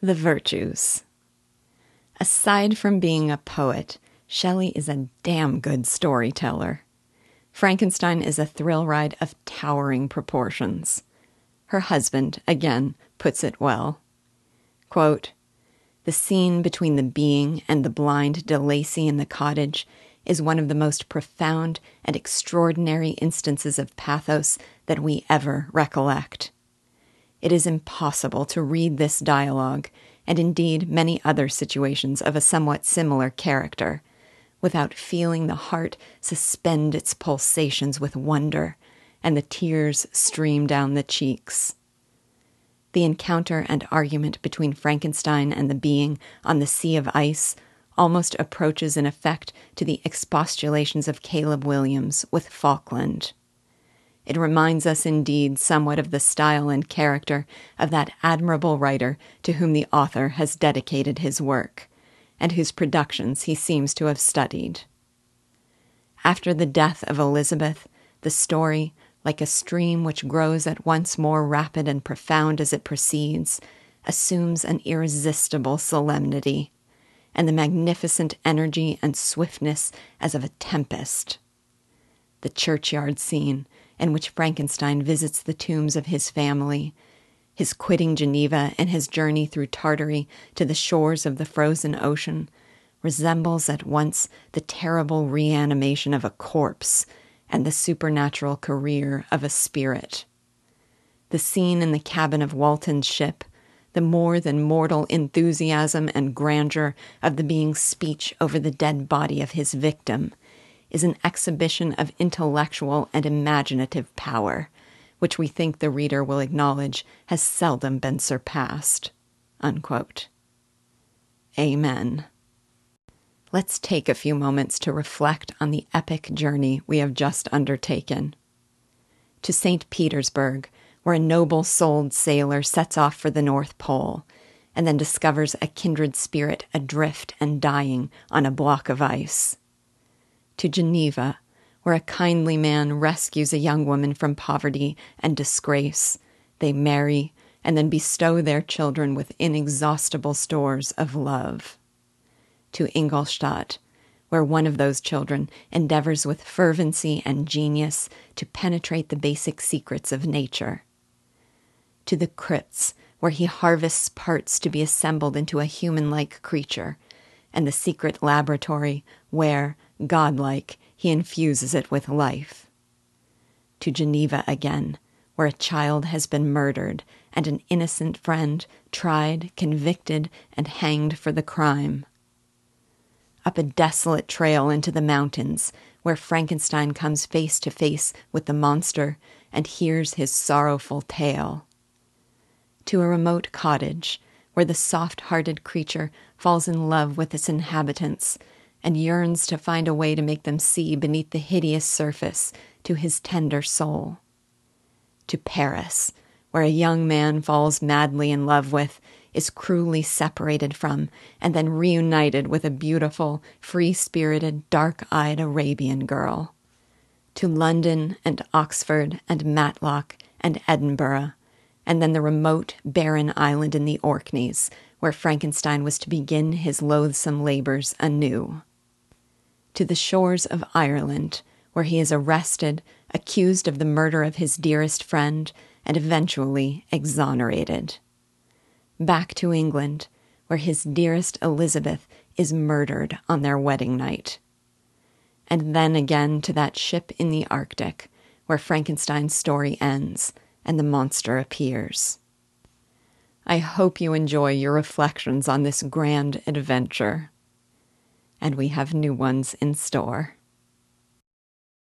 The Virtues. Aside from being a poet, Shelley is a damn good storyteller. Frankenstein is a thrill ride of towering proportions. Her husband, again, puts it well. Quote, the scene between the being and the blind De Lacey in the cottage is one of the most profound and extraordinary instances of pathos that we ever recollect. It is impossible to read this dialogue, and indeed many other situations of a somewhat similar character, without feeling the heart suspend its pulsations with wonder and the tears stream down the cheeks. The encounter and argument between Frankenstein and the being on the sea of ice almost approaches in effect to the expostulations of Caleb Williams with Falkland. It reminds us indeed somewhat of the style and character of that admirable writer to whom the author has dedicated his work, and whose productions he seems to have studied. After the death of Elizabeth, the story, like a stream which grows at once more rapid and profound as it proceeds, assumes an irresistible solemnity, and the magnificent energy and swiftness as of a tempest. The churchyard scene, in which Frankenstein visits the tombs of his family, his quitting Geneva and his journey through Tartary to the shores of the frozen ocean, resembles at once the terrible reanimation of a corpse and the supernatural career of a spirit. The scene in the cabin of Walton's ship, the more than mortal enthusiasm and grandeur of the being's speech over the dead body of his victim is an exhibition of intellectual and imaginative power, which we think the reader will acknowledge has seldom been surpassed. Unquote. Amen. Let's take a few moments to reflect on the epic journey we have just undertaken. To St. Petersburg, where a noble souled sailor sets off for the North Pole and then discovers a kindred spirit adrift and dying on a block of ice to Geneva, where a kindly man rescues a young woman from poverty and disgrace. They marry and then bestow their children with inexhaustible stores of love. To Ingolstadt, where one of those children endeavors with fervency and genius to penetrate the basic secrets of nature. To the crypts, where he harvests parts to be assembled into a human like creature, and the secret laboratory where, godlike, he infuses it with life. To Geneva again, where a child has been murdered and an innocent friend tried, convicted, and hanged for the crime. Up a desolate trail into the mountains, where Frankenstein comes face to face with the monster and hears his sorrowful tale. To a remote cottage, where the soft hearted creature falls in love with its inhabitants and yearns to find a way to make them see beneath the hideous surface to his tender soul. To Paris, where a young man falls madly in love with, is cruelly separated from, and then reunited with a beautiful, free spirited, dark eyed Arabian girl. To London and Oxford and Matlock and Edinburgh, and then the remote, barren island in the Orkneys, where Frankenstein was to begin his loathsome labors anew to the shores of Ireland, where he is arrested, accused of the murder of his dearest friend, and eventually exonerated. Back to England, where his dearest Elizabeth is murdered on their wedding night. And then again to that ship in the Arctic, where Frankenstein's story ends and the monster appears. I hope you enjoy your reflections on this grand adventure and we have new ones in store.